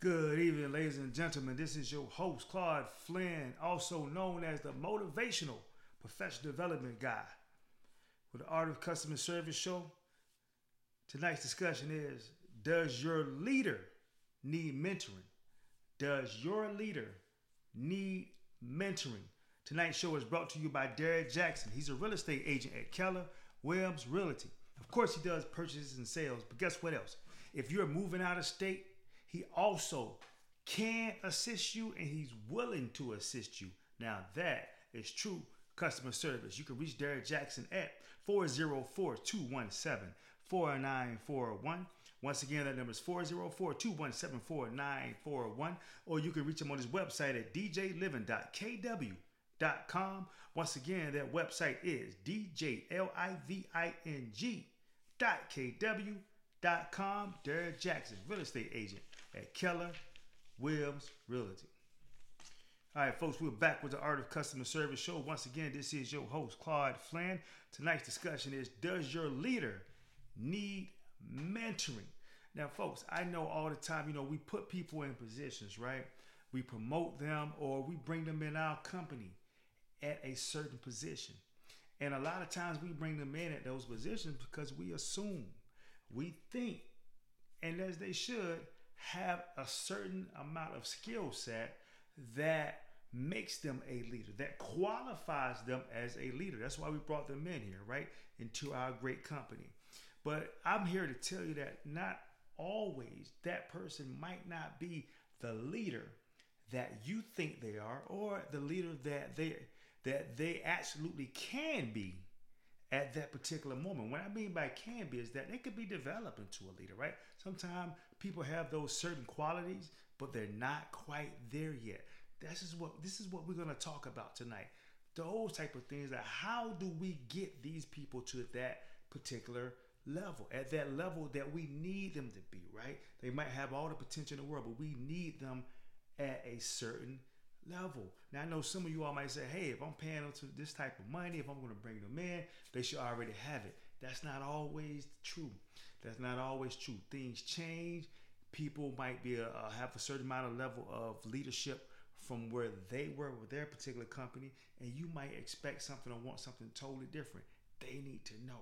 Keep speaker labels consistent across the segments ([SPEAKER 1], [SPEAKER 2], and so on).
[SPEAKER 1] Good evening, ladies and gentlemen. This is your host, Claude Flynn, also known as the Motivational Professional Development Guy with the Art of Customer Service Show. Tonight's discussion is Does your leader need mentoring? Does your leader need mentoring? Tonight's show is brought to you by Derek Jackson. He's a real estate agent at Keller Williams Realty. Of course, he does purchases and sales, but guess what else? If you're moving out of state, he also can assist you and he's willing to assist you. Now, that is true customer service. You can reach Derek Jackson at 404 217 4941. Once again, that number is 404 217 4941. Or you can reach him on his website at djliving.kw.com. Once again, that website is djliving.kw.com. Derek Jackson, real estate agent at Keller Williams Realty. All right, folks, we're back with the Art of Customer Service show. Once again, this is your host, Claude Flynn. Tonight's discussion is Does your leader need mentoring? Now, folks, I know all the time, you know, we put people in positions, right? We promote them or we bring them in our company at a certain position. And a lot of times we bring them in at those positions because we assume, we think, and as they should, have a certain amount of skill set that makes them a leader, that qualifies them as a leader. That's why we brought them in here, right? Into our great company. But I'm here to tell you that not always that person might not be the leader that you think they are or the leader that they that they absolutely can be at that particular moment. What I mean by can be is that they could be developed into a leader, right? Sometimes people have those certain qualities, but they're not quite there yet. This is what this is what we're to talk about tonight. Those type of things. That how do we get these people to that particular level, at that level that we need them to be, right? They might have all the potential in the world, but we need them at a certain level. Now I know some of you all might say, "Hey, if I'm paying them to this type of money, if I'm going to bring them in, they should already have it." That's not always true. That's not always true. Things change. People might be a, uh, have a certain amount of level of leadership from where they were with their particular company, and you might expect something or want something totally different. They need to know.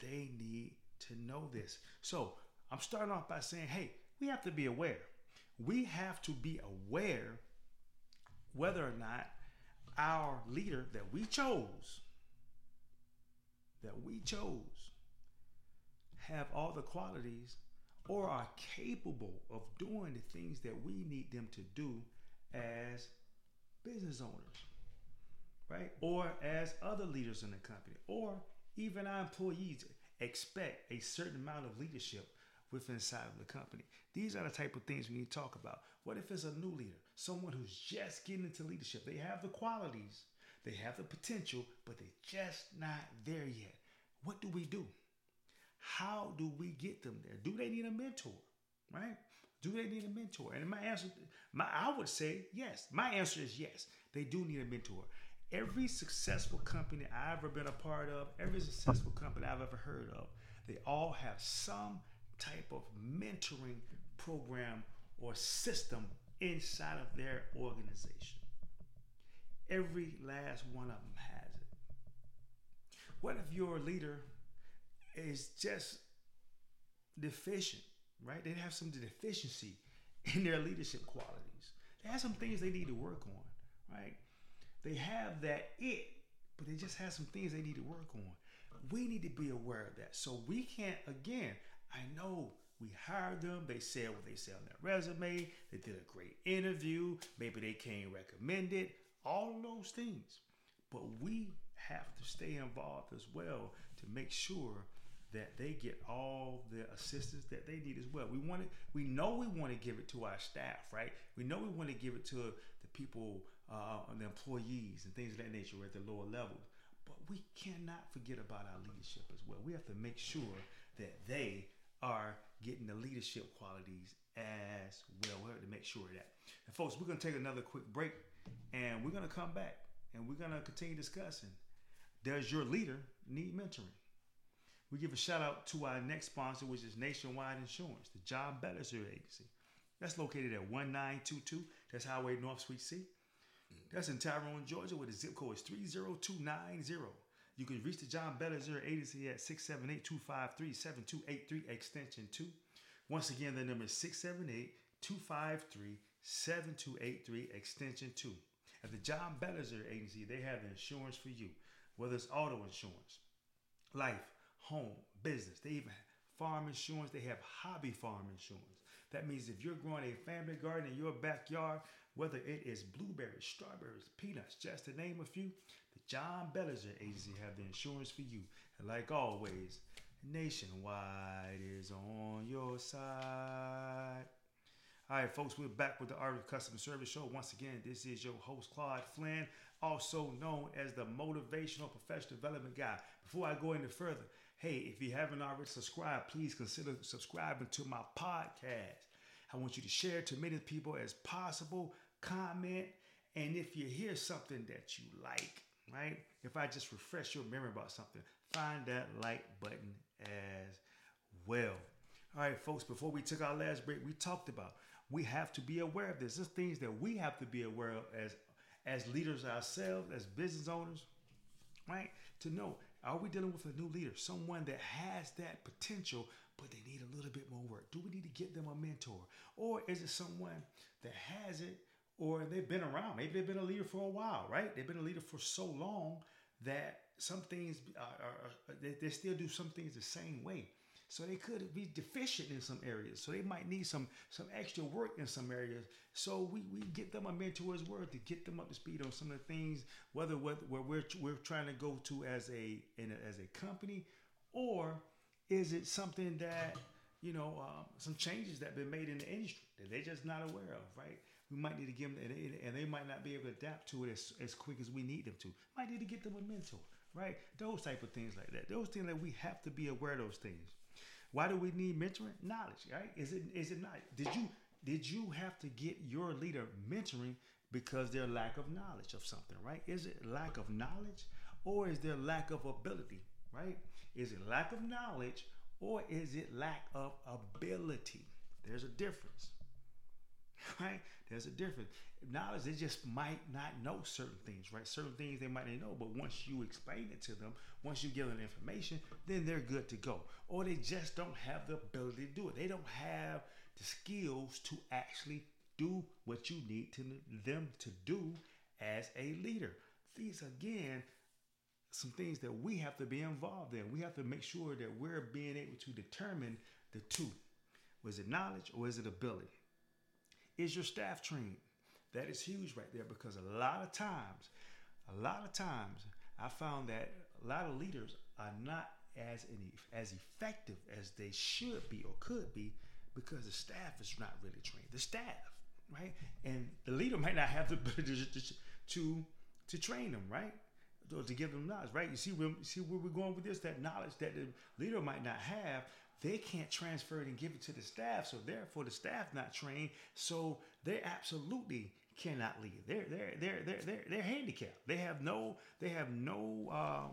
[SPEAKER 1] They need to know this. So I'm starting off by saying, hey, we have to be aware. We have to be aware whether or not our leader that we chose, that we chose, have all the qualities or are capable of doing the things that we need them to do as business owners, right? Or as other leaders in the company, or even our employees expect a certain amount of leadership within inside of the company. These are the type of things we need to talk about. What if it's a new leader, someone who's just getting into leadership? They have the qualities, they have the potential, but they're just not there yet. What do we do? How do we get them there? Do they need a mentor? Right? Do they need a mentor? And my answer, my I would say yes. My answer is yes. They do need a mentor. Every successful company I've ever been a part of, every successful company I've ever heard of, they all have some type of mentoring program or system inside of their organization. Every last one of them has it. What if your leader is just deficient, right? They have some deficiency in their leadership qualities. They have some things they need to work on, right? They have that it, but they just have some things they need to work on. We need to be aware of that. So we can't, again, I know we hired them. They said what they said on their resume. They did a great interview. Maybe they came recommended. All those things. But we have to stay involved as well to make sure that they get all the assistance that they need as well. We want it, we know we want to give it to our staff, right? We know we want to give it to the people, uh, the employees and things of that nature at the lower levels. But we cannot forget about our leadership as well. We have to make sure that they are getting the leadership qualities as well. We have to make sure of that. And folks, we're gonna take another quick break and we're gonna come back and we're gonna continue discussing. Does your leader need mentoring? We give a shout out to our next sponsor, which is Nationwide Insurance, the John Bellinger Agency. That's located at 1922. That's Highway North Suite C. That's in Tyrone, Georgia, where the zip code is 30290. You can reach the John Bellinger Agency at 678-253-7283, extension 2. Once again, the number is 678-253-7283, extension 2. At the John Bellinger Agency, they have the insurance for you, whether it's auto insurance, life, home, business. They even farm insurance. They have hobby farm insurance. That means if you're growing a family garden in your backyard, whether it is blueberries, strawberries, peanuts, just to name a few, John Bellinger Agency have the insurance for you. And like always, Nationwide is on your side. All right, folks, we're back with the Art of Customer Service Show. Once again, this is your host, Claude Flynn, also known as the Motivational Professional Development Guy. Before I go any further, hey, if you haven't already subscribed, please consider subscribing to my podcast. I want you to share to many people as possible, comment, and if you hear something that you like, right? If I just refresh your memory about something, find that like button as well. All right, folks, before we took our last break, we talked about we have to be aware of this. There's things that we have to be aware of as as leaders ourselves, as business owners, right? To know are we dealing with a new leader, someone that has that potential, but they need a little bit more work? Do we need to get them a mentor? Or is it someone that has it, or they've been around? Maybe they've been a leader for a while, right? They've been a leader for so long that some things are, are, they, they still do some things the same way. So they could be deficient in some areas. So they might need some some extra work in some areas. So we, we get them a mentor's word to get them up to speed on some of the things, whether where we're we're trying to go to as a, a as a company, or is it something that you know um, some changes that have been made in the industry that they're just not aware of, right? We might need to give them, and they, and they might not be able to adapt to it as, as quick as we need them to. Might need to get them a mentor, right? Those type of things like that. Those things that we have to be aware of those things. Why do we need mentoring? Knowledge, right? Is it is it not? Did you did you have to get your leader mentoring because their lack of knowledge of something, right? Is it lack of knowledge or is there lack of ability, right? Is it lack of knowledge or is it lack of ability? There's a difference. Right? There's a difference. Knowledge, they just might not know certain things, right? Certain things they might not know, but once you explain it to them, once you give them information, then they're good to go. Or they just don't have the ability to do it. They don't have the skills to actually do what you need to them to do as a leader. These again, some things that we have to be involved in. We have to make sure that we're being able to determine the two. Was it knowledge or is it ability? Is your staff trained? That is huge right there because a lot of times, a lot of times, I found that a lot of leaders are not as as effective as they should be or could be because the staff is not really trained. The staff, right? And the leader might not have the to to train them, right? Or to give them knowledge, right? You see where see where we're going with this? That knowledge that the leader might not have, they can't transfer it and give it to the staff. So therefore, the staff not trained. So they absolutely cannot lead. They're they're they're they're they're, they're handicapped. They have no they have no um,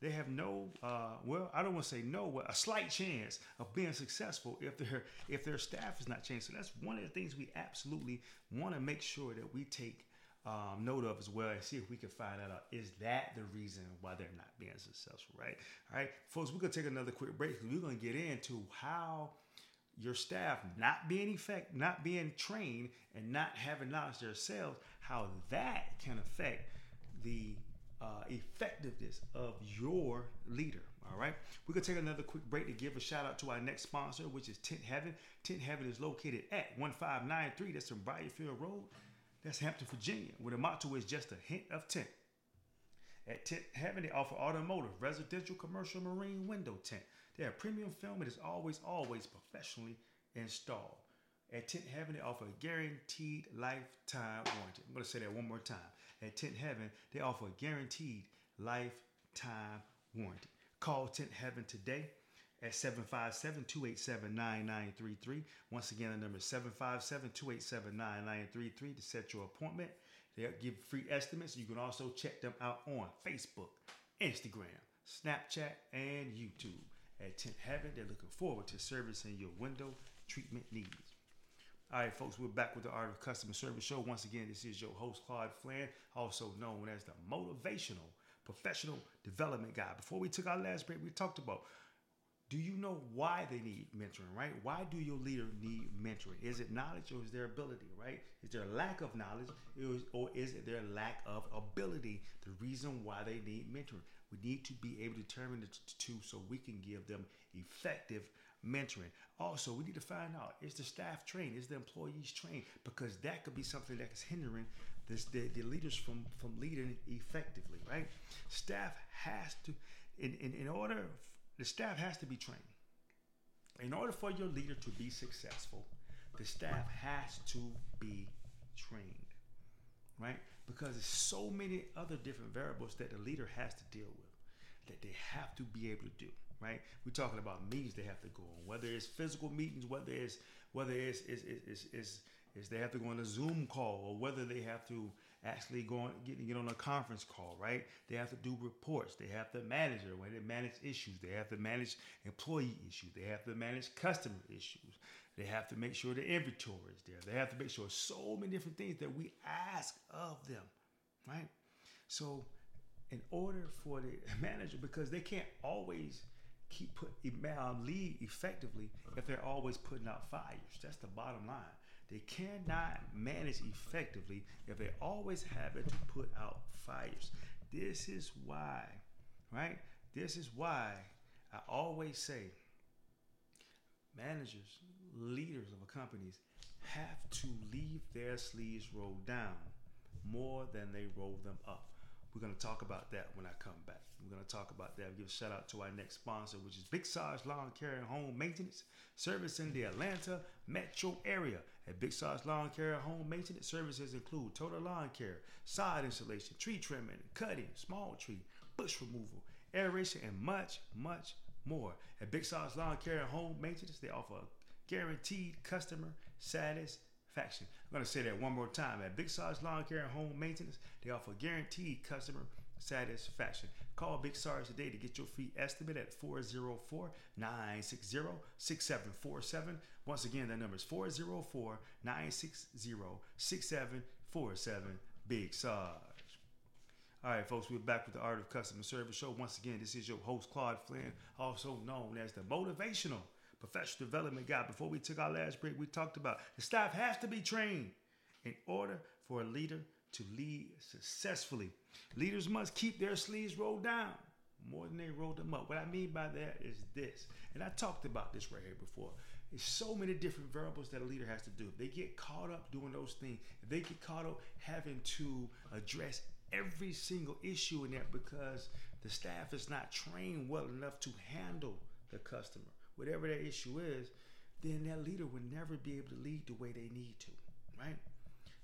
[SPEAKER 1] they have no uh, well I don't want to say no but a slight chance of being successful if their if their staff is not changed. So that's one of the things we absolutely want to make sure that we take um, note of as well and see if we can find out. Is that the reason why they're not being successful, right? All right, folks, we're to take another quick break because we're to get into how your staff not being effect, not being trained, and not having knowledge themselves, how that can affect the uh, effectiveness of your leader. All right, we're gonna take another quick break to give a shout out to our next sponsor, which is Tint Heaven. Tint Heaven is located at 1593. That's on Briarfield Road. That's Hampton, Virginia, where the motto is just a hint of tint. At Tint Heaven, they offer automotive, residential, commercial, marine window tint. They have premium film. It is always, always professionally installed. At Tint Heaven, they offer a guaranteed lifetime warranty. I'm going to say that one more time. At Tint Heaven, they offer a guaranteed lifetime warranty. Call Tint Heaven today at 757-287-9933. Once again, the number is 757-287-9933 to set your appointment. They'll give free estimates. You can also check them out on Facebook, Instagram, Snapchat, and YouTube. At Tint Heaven, they're looking forward to servicing your window treatment needs. All right, folks, we're back with the Art of Customer Service Show. Once again, this is your host, Claude Flynn, also known as the motivational professional development guy. Before we took our last break, we talked about do you know why they need mentoring, right? Why do your leader need mentoring? Is it knowledge or is there ability, right? Is there a lack of knowledge or is it their lack of ability the reason why they need mentoring? We need to be able to determine the two so we can give them effective mentoring. Also, we need to find out is the staff trained, is the employees trained? Because that could be something that is hindering this, the, the leaders from, from leading effectively, right? Staff has to, in, in, in order the staff has to be trained. In order for your leader to be successful, the staff has to be trained, right? Because there's so many other different variables that the leader has to deal with that they have to be able to do, right? We're talking about meetings they have to go on, whether it's physical meetings, whether it's whether it's is is is it's they have to go on a Zoom call, or whether they have to actually going get, get on a conference call, right? They have to do reports. They have to manage it. When they manage issues, they have to manage employee issues. They have to manage customer issues. They have to make sure the inventory is there. They have to make sure so many different things that we ask of them, right? So, in order for the manager, because they can't always keep put um, lead effectively if they're always putting out fires. That's the bottom line. They cannot manage effectively if they always having to put out fires. This is why, right? This is why I always say managers, leaders of companies have to leave their sleeves rolled down more than they roll them up. We're going to talk about that when I come back. We're going to talk about that. Give a shout out to our next sponsor, which is Big Sarge Lawn Care and Home Maintenance Service in the Atlanta metro area. At Big Sarge Lawn Care and Home Maintenance services include total lawn care, sod insulation, tree trimming, cutting, small tree, bush removal, aeration, and much, much more. At Big Sarge Lawn Care and Home Maintenance, they offer a guaranteed customer satisfaction I'm going to say that one more time. At Big Sarge Lawn Care and Home Maintenance, they offer guaranteed customer satisfaction. Call Big Sarge today to get your free estimate at 404 960 6747. Once again, that number is 404 960 6747. Big Sarge. All right, folks, we're back with the Art of Customer Service Show. Once again, this is your host, Claude Flynn, also known as the Motivational professional development guy. Before we took our last break, we talked about the staff has to be trained in order for a leader to lead successfully. Leaders must keep their sleeves rolled down more than they roll them up. What I mean by that is this, and I talked about this right here before. There's so many different variables that a leader has to do. If they get caught up doing those things, if they get caught up having to address every single issue in there because the staff is not trained well enough to handle the customer whatever that issue is, then that leader will never be able to lead the way they need to, right?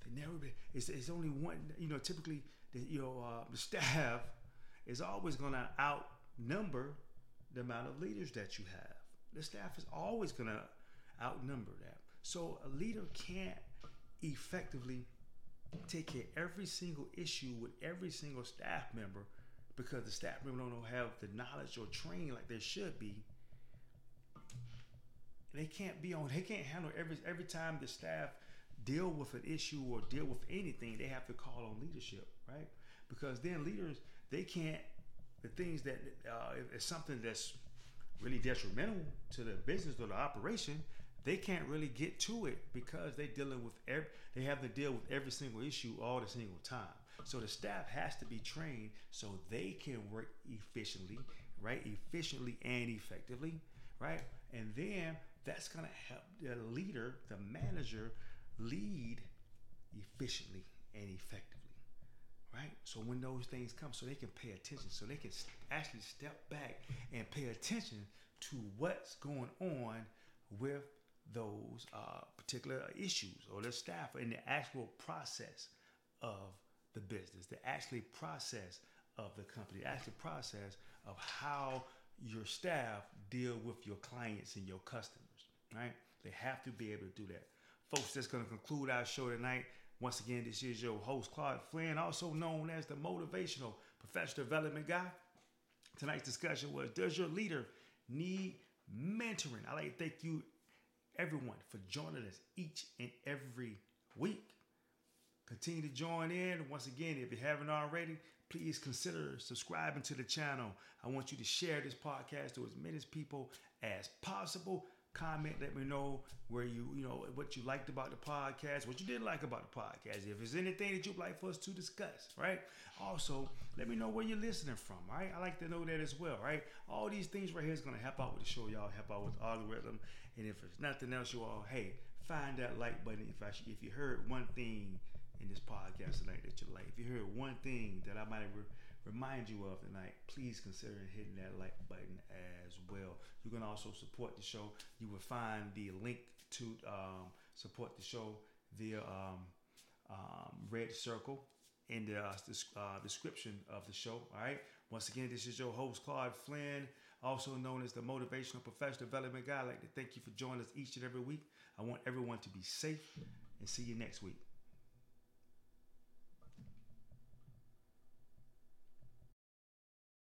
[SPEAKER 1] They never be. It's, it's only one. You know, typically, the, you know, uh, the staff is always going to outnumber the amount of leaders that you have. The staff is always going to outnumber that. So a leader can't effectively take care of every single issue with every single staff member because the staff member don't have the knowledge or training like they should be they can't be on. They can't handle every every time the staff deal with an issue or deal with anything. They have to call on leadership, right? Because then leaders they can't the things that uh, if something that's really detrimental to the business or the operation, they can't really get to it because they're dealing with every, they have to deal with every single issue all the single time. So the staff has to be trained so they can work efficiently, right? Efficiently and effectively, right? And then that's going to help the leader, the manager, lead efficiently and effectively, right? So when those things come, so they can pay attention, so they can actually step back and pay attention to what's going on with those uh, particular issues or the staff in the actual process of the business, the actually process of the company, the actual process of how your staff deal with your clients and your customers right? They have to be able to do that. Folks, that's going to conclude our show tonight. Once again, this is your host, Claude Flynn, also known as the motivational professional development guy. Tonight's discussion was Does your leader need mentoring? I'd like to thank you, everyone for joining us each and every week. Continue to join in. Once again, if you haven't already, please consider subscribing to the channel. I want you to share this podcast to as many people as possible. Comment, let me know where you, you know, what you liked about the podcast, what you didn't like about the podcast. If there's anything that you'd like for us to discuss, right? Also, let me know where you're listening from, right? I like to know that as well, right? All these things right here is gonna help out with the show, y'all. Help out with the algorithm, and if there's nothing else, you all, hey, find that like button. If I, if you heard one thing in this podcast tonight that you like, if you heard one thing that I might have remind you of tonight, please consider hitting that like button as well. You can also support the show. You will find the link to um, support the show via um, um, RedCircle in the uh, uh, description of the show. All right. Once again, this is your host, Claude Flynn, also known as the Motivational Professional Development Guy. I'd like to thank you for joining us each and every week. I want everyone to be safe and see you next week.